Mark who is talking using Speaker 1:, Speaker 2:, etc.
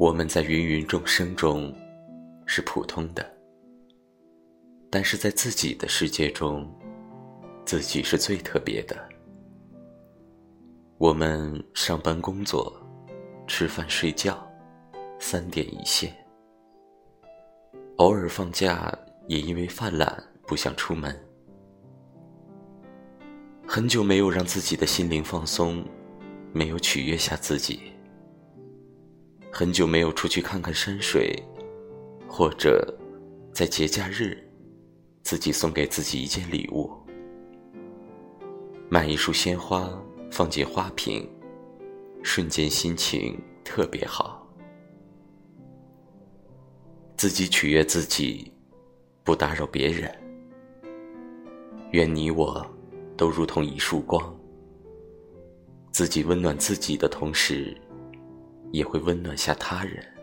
Speaker 1: 我们在芸芸众生中是普通的，但是在自己的世界中，自己是最特别的。我们上班工作，吃饭睡觉，三点一线。偶尔放假，也因为犯懒不想出门。很久没有让自己的心灵放松，没有取悦下自己。很久没有出去看看山水，或者在节假日，自己送给自己一件礼物，买一束鲜花放进花瓶，瞬间心情特别好。自己取悦自己，不打扰别人。愿你我都如同一束光，自己温暖自己的同时。也会温暖下他人。